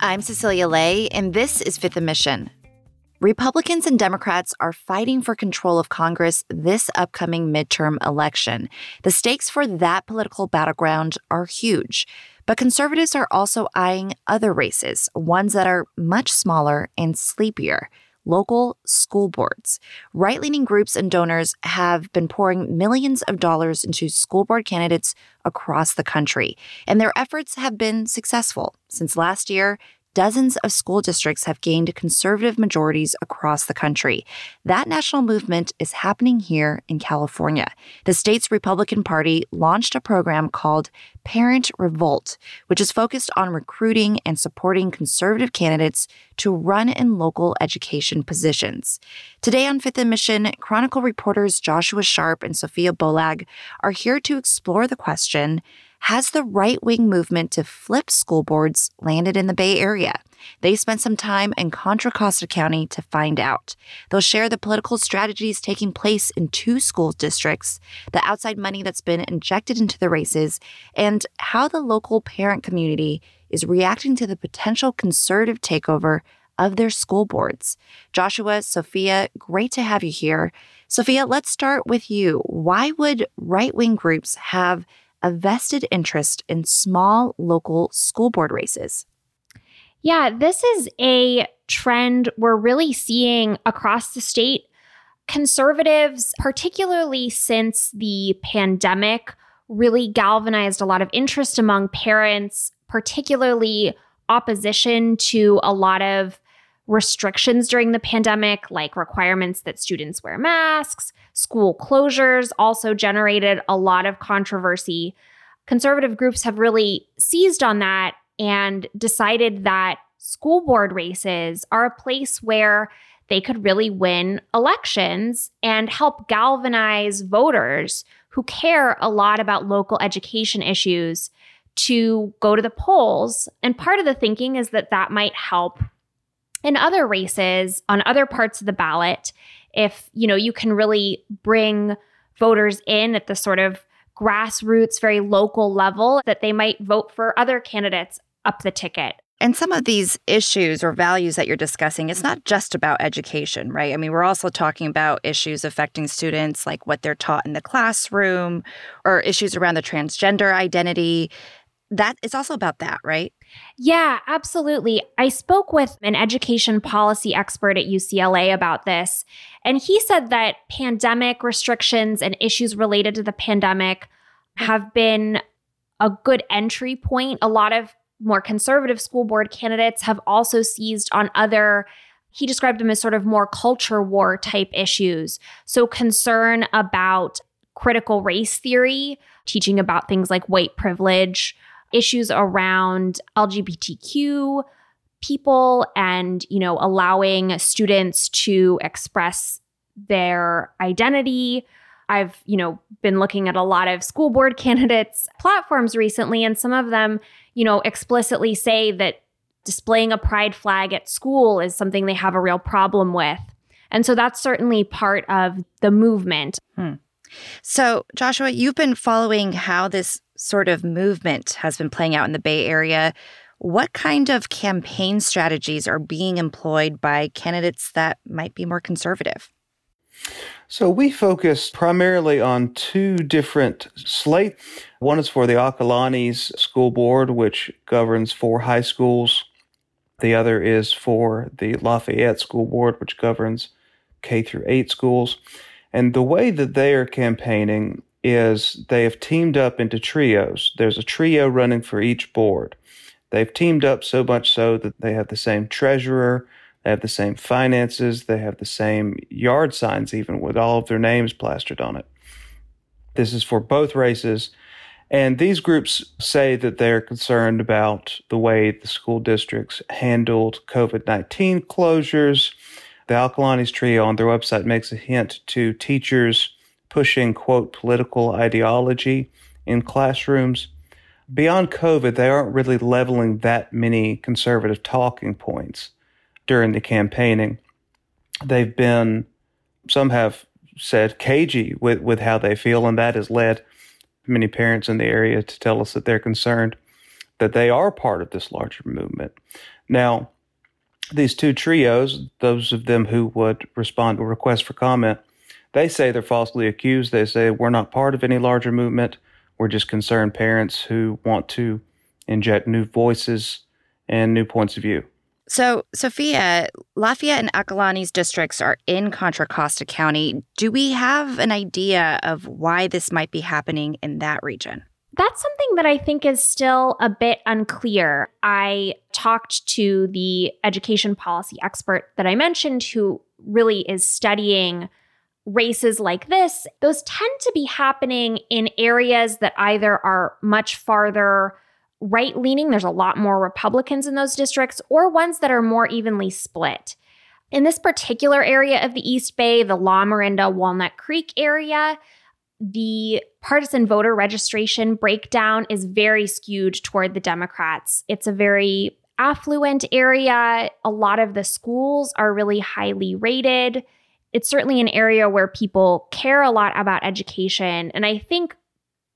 I'm Cecilia Lei, and this is Fifth & Mission. Republicans and Democrats are fighting for control of Congress this upcoming midterm election. The stakes for that political battleground are huge. But conservatives are also eyeing other races, ones that are much smaller and sleepier local school boards. Right leaning groups and donors have been pouring millions of dollars into school board candidates across the country, and their efforts have been successful. Since last year, dozens of school districts have gained conservative majorities across the country. That national movement is happening here in California. The state's Republican Party launched a program called Parent Revolt, which is focused on recruiting and supporting conservative candidates to run in local education positions. Today on Fifth & Mission, Chronicle reporters Joshua Sharp and Sophia Bollag are here to explore the question has the right wing movement to flip school boards landed in the Bay Area? They spent some time in Contra Costa County to find out. They'll share the political strategies taking place in two school districts, the outside money that's been injected into the races, and how the local parent community is reacting to the potential conservative takeover of their school boards. Joshua, Sophia, great to have you here. Sophia, let's start with you. Why would right wing groups have a vested interest in small local school board races. Yeah, this is a trend we're really seeing across the state. Conservatives, particularly since the pandemic, really galvanized a lot of interest among parents, particularly opposition to a lot of restrictions during the pandemic, like requirements that students wear masks, school closures, also generated a lot of controversy. Conservative groups have really seized on that and decided that school board races are a place where they could really win elections and help galvanize voters who care a lot about local education issues to go to the polls. And part of the thinking is that that might help in other races on other parts of the ballot if you know you can really bring voters in at the sort of grassroots very local level that they might vote for other candidates up the ticket and some of these issues or values that you're discussing, it's not just about education, right? I mean, we're also talking about issues affecting students, like what they're taught in the classroom, or issues around the transgender identity that it's also about that, right? Yeah, absolutely. I spoke with an education policy expert at UCLA about this, and he said that pandemic restrictions and issues related to the pandemic have been a good entry point. A lot of more conservative school board candidates have also seized on other he described them as sort of more culture war type issues. So, concern about critical race theory, teaching about things like white privilege, issues around LGBTQ people and, you know, allowing students to express their identity. I've, you know, been looking at a lot of school board candidates platforms recently and some of them, you know, explicitly say that displaying a pride flag at school is something they have a real problem with. And so that's certainly part of the movement. Hmm. So, Joshua, you've been following how this sort of movement has been playing out in the Bay Area. What kind of campaign strategies are being employed by candidates that might be more conservative? So we focus primarily on two different slate. One is for the Acalanes School Board, which governs four high schools. The other is for the Lafayette School Board, which governs K through 8 schools. And the way that they are campaigning is they have teamed up into trios. There's a trio running for each board. They've teamed up so much so that they have the same treasurer, they have the same finances, they have the same yard signs, even with all of their names plastered on it. This is for both races. And these groups say that they're concerned about the way the school districts handled COVID 19 closures. The Acalanes Trio on their website makes a hint to teachers pushing, quote, political ideology in classrooms. Beyond COVID, they aren't really leveling that many conservative talking points during the campaigning. They've been, some have said, cagey with, with how they feel, and that has led many parents in the area to tell us that they're concerned. that they are part of this larger movement. Now, these two trios, those of them who would respond to a request for comment, they say they're falsely accused. They say we're not part of any larger movement. We're just concerned parents who want to inject new voices and new points of view. So, Sophia, Lafayette and Acalanes districts are in Contra Costa County. Do we have an idea of why this might be happening in that region? That's something that I think is still a bit unclear. I talked to the education policy expert that I mentioned who really is studying races like this. Those tend to be happening in areas that either are much farther right leaning, there's a lot more Republicans in those districts, or ones that are more evenly split. In this particular area of the East Bay, the Lamorinda Walnut Creek area, the partisan voter registration breakdown is very skewed toward the Democrats. It's a very affluent area. A lot of the schools are really highly rated. It's certainly an area where people care a lot about education. And I think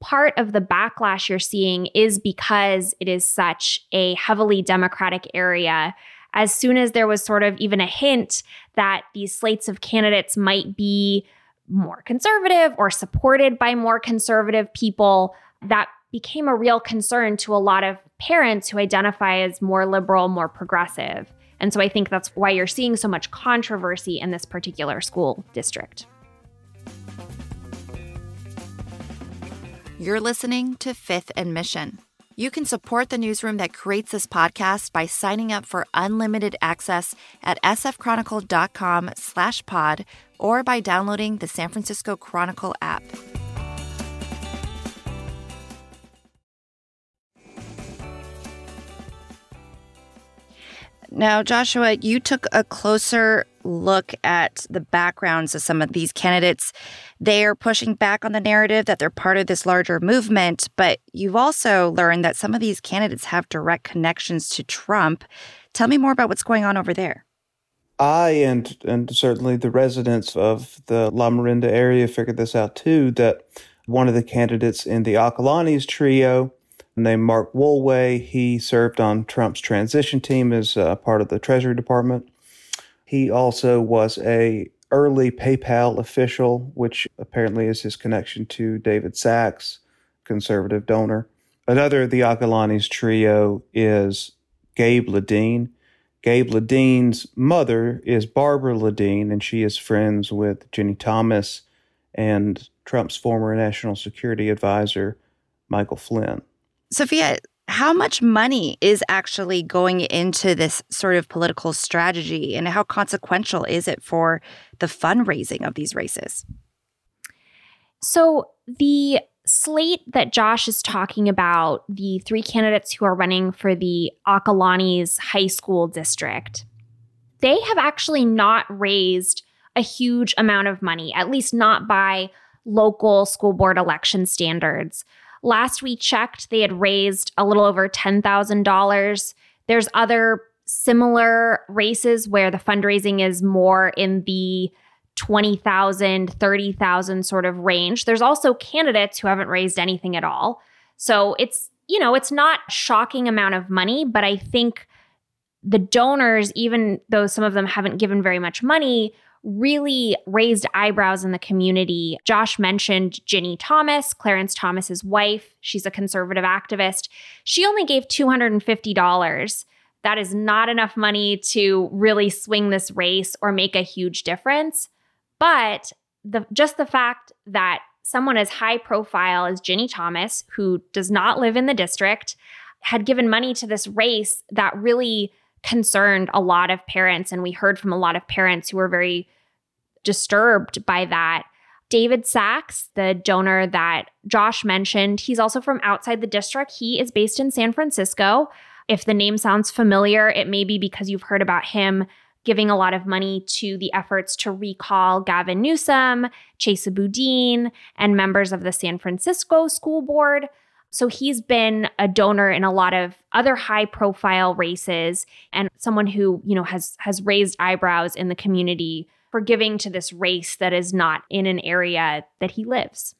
part of the backlash you're seeing is because it is such a heavily Democratic area. As soon as there was sort of even a hint that these slates of candidates might be more conservative or supported by more conservative people, that became a real concern to a lot of parents who identify as more liberal, more progressive. And so I think that's why you're seeing so much controversy in this particular school district. You're listening to Fifth and Mission. You can support the newsroom that creates this podcast by signing up for unlimited access at sfchronicle.com slash pod or by downloading the San Francisco Chronicle app. Now, Joshua, you took a closer look at the backgrounds of some of these candidates. They are pushing back on the narrative that they're part of this larger movement, but you've also learned that some of these candidates have direct connections to Trump. Tell me more about what's going on over there. I and and certainly the residents of the Lamorinda area figured this out too that one of the candidates in the Acalanes trio named Mark Woolway. He served on Trump's transition team as a part of the Treasury Department. He also was a early PayPal official, which apparently is his connection to David Sacks, conservative donor. Another of the Acalanes trio is Gabe Ledeen. Gabe Ledeen's mother is Barbara Ledeen, and she is friends with Ginny Thomas and Trump's former national security advisor, Michael Flynn. Sophia, how much money is actually going into this sort of political strategy and how consequential is it for the fundraising of these races? So, the slate that Josh is talking about, the three candidates who are running for the Acalanes High School District, they have actually not raised a huge amount of money, at least not by local school board election standards. Last we checked, they had raised a little over $10,000. There's other similar races where the fundraising is more in the 20,000, 30,000 sort of range. There's also candidates who haven't raised anything at all. So it's, you know, it's not shocking amount of money, but I think the donors, even though some of them haven't given very much money, really raised eyebrows in the community. Josh mentioned Ginny Thomas, Clarence Thomas's wife. She's a conservative activist. She only gave $250. That is not enough money to really swing this race or make a huge difference. But the just the fact that someone as high profile as Ginny Thomas, who does not live in the district, had given money to this race that really concerned a lot of parents. And we heard from a lot of parents who were very disturbed by that. David Sacks, the donor that Josh mentioned, he's also from outside the district. He is based in San Francisco. If the name sounds familiar, it may be because you've heard about him giving a lot of money to the efforts to recall Gavin Newsom, Chesa Boudin, and members of the San Francisco School Board. So he's been a donor in a lot of other high profile races and someone who, you know, has has raised eyebrows in the community for giving to this race that is not in an area that he lives.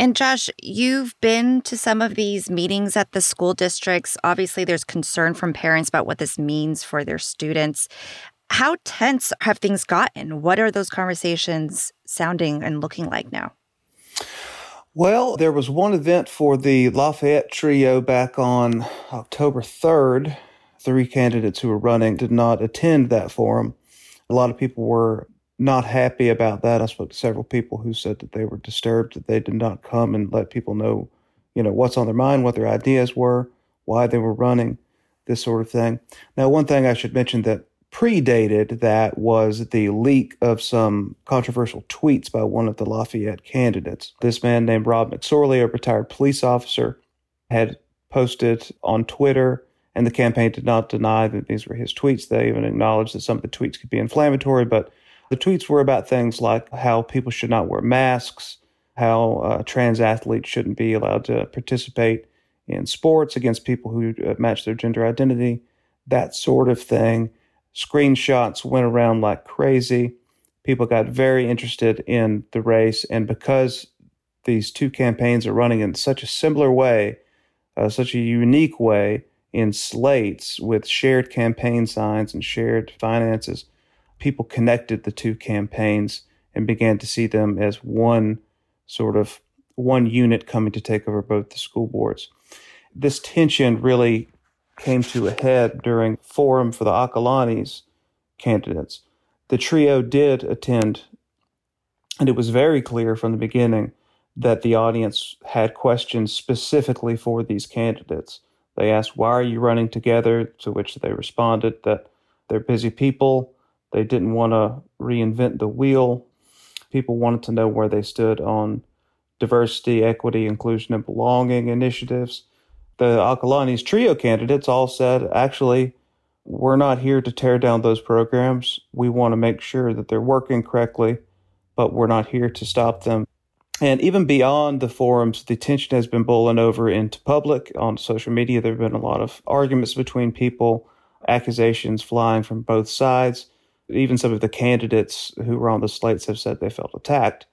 And Josh, you've been to some of these meetings at the school districts. Obviously, there's concern from parents about what this means for their students. How tense have things gotten? What are those conversations sounding and looking like now? Well, there was one event for the Lafayette trio back on October 3rd. Three candidates who were running did not attend that forum. A lot of people were not happy about that. I spoke to several people who said that they were disturbed that they did not come and let people know, you know, what's on their mind, what their ideas were, why they were running, this sort of thing. Now, one thing I should mention that predated that was the leak of some controversial tweets by one of the Lafayette candidates. This man named Rob McSorley, a retired police officer, had posted on Twitter, and the campaign did not deny that these were his tweets. They even acknowledged that some of the tweets could be inflammatory, but the tweets were about things like how people should not wear masks, how uh, trans athletes shouldn't be allowed to participate in sports against people who uh, match their gender identity, that sort of thing. Screenshots went around like crazy. People got very interested in the race. And because these two campaigns are running in such a similar way, uh, such a unique way in slates with shared campaign signs and shared finances, people connected the two campaigns and began to see them as one sort of one unit coming to take over both the school boards. This tension really came to a head during forum for the Acalanes candidates. The trio did attend, and it was very clear from the beginning that the audience had questions specifically for these candidates. They asked, Why are you running together? To which they responded that they're busy people they didn't want to reinvent the wheel. People wanted to know where they stood on diversity, equity, inclusion, and belonging initiatives. The Acalanes trio candidates all said, actually, we're not here to tear down those programs. We want to make sure that they're working correctly, but we're not here to stop them. And even beyond the forums, the tension has been boiling over into public on social media. There have been a lot of arguments between people, accusations flying from both sides even some of the candidates who were on the slates have said they felt attacked.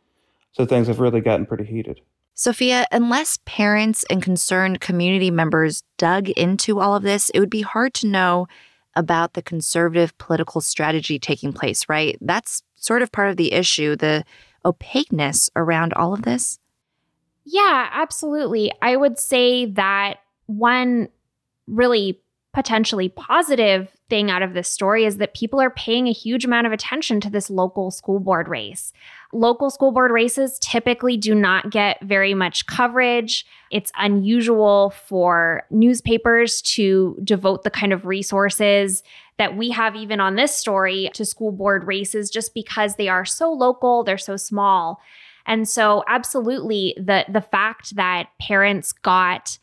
So things have really gotten pretty heated. Sophia, unless parents and concerned community members dug into all of this, it would be hard to know about the conservative political strategy taking place, right? That's sort of part of the issue, the opaqueness around all of this. Yeah, absolutely. I would say that one really potentially positive thing out of this story is that people are paying a huge amount of attention to this local school board race. Local school board races typically do not get very much coverage. It's unusual for newspapers to devote the kind of resources that we have, even on this story, to school board races just because they are so local, they're so small. And so, absolutely, the, the fact that parents got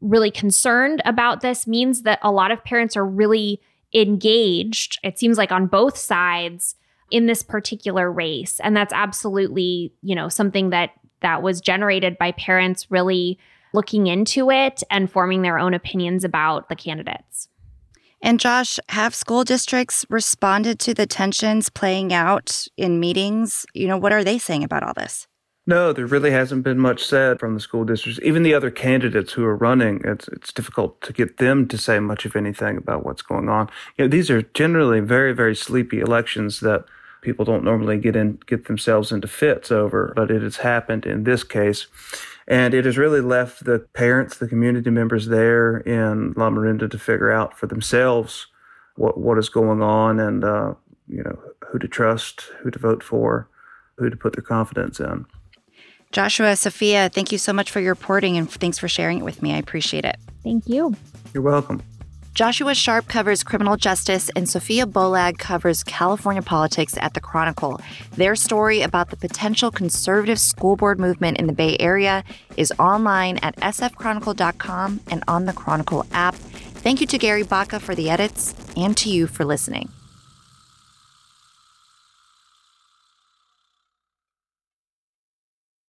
really concerned about this means that a lot of parents are really engaged, it seems like on both sides in this particular race. And that's absolutely, you know, something that that was generated by parents really looking into it and forming their own opinions about the candidates. And Josh, have school districts responded to the tensions playing out in meetings? You know, what are they saying about all this? No, there really hasn't been much said from the school districts. Even the other candidates who are running, it's it's difficult to get them to say much of anything about what's going on. You know, these are generally very very sleepy elections that people don't normally get in get themselves into fits over, but it has happened in this case. And it has really left the parents, the community members there in Lamorinda to figure out for themselves what what is going on and uh, you know who to trust, who to vote for, who to put their confidence in. Joshua, Sophia, thank you so much for your reporting and thanks for sharing it with me. I appreciate it. Thank you. You're welcome. Joshua Sharp covers criminal justice, and Sophia Bollag covers California politics at The Chronicle. Their story about the potential conservative school board movement in the Bay Area is online at sfchronicle.com and on the Chronicle app. Thank you to Gary Baca for the edits and to you for listening.